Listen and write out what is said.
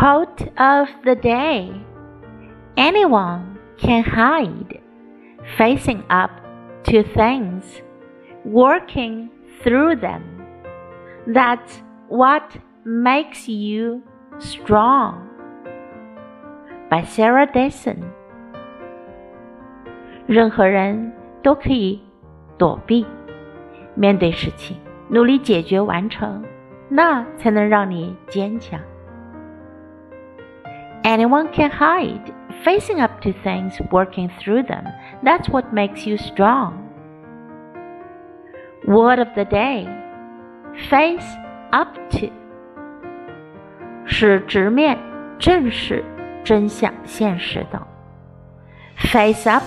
Quote of the day Anyone can hide, facing up to things, working through them. That's what makes you strong. By Sarah Dessen。任何人都可以躲避面对事情，努力解决完成，那才能让你坚强。Anyone can hide, facing up to things, working through them. That's what makes you strong. Word of the day face up to 是直面、正视真相、现实的。Face up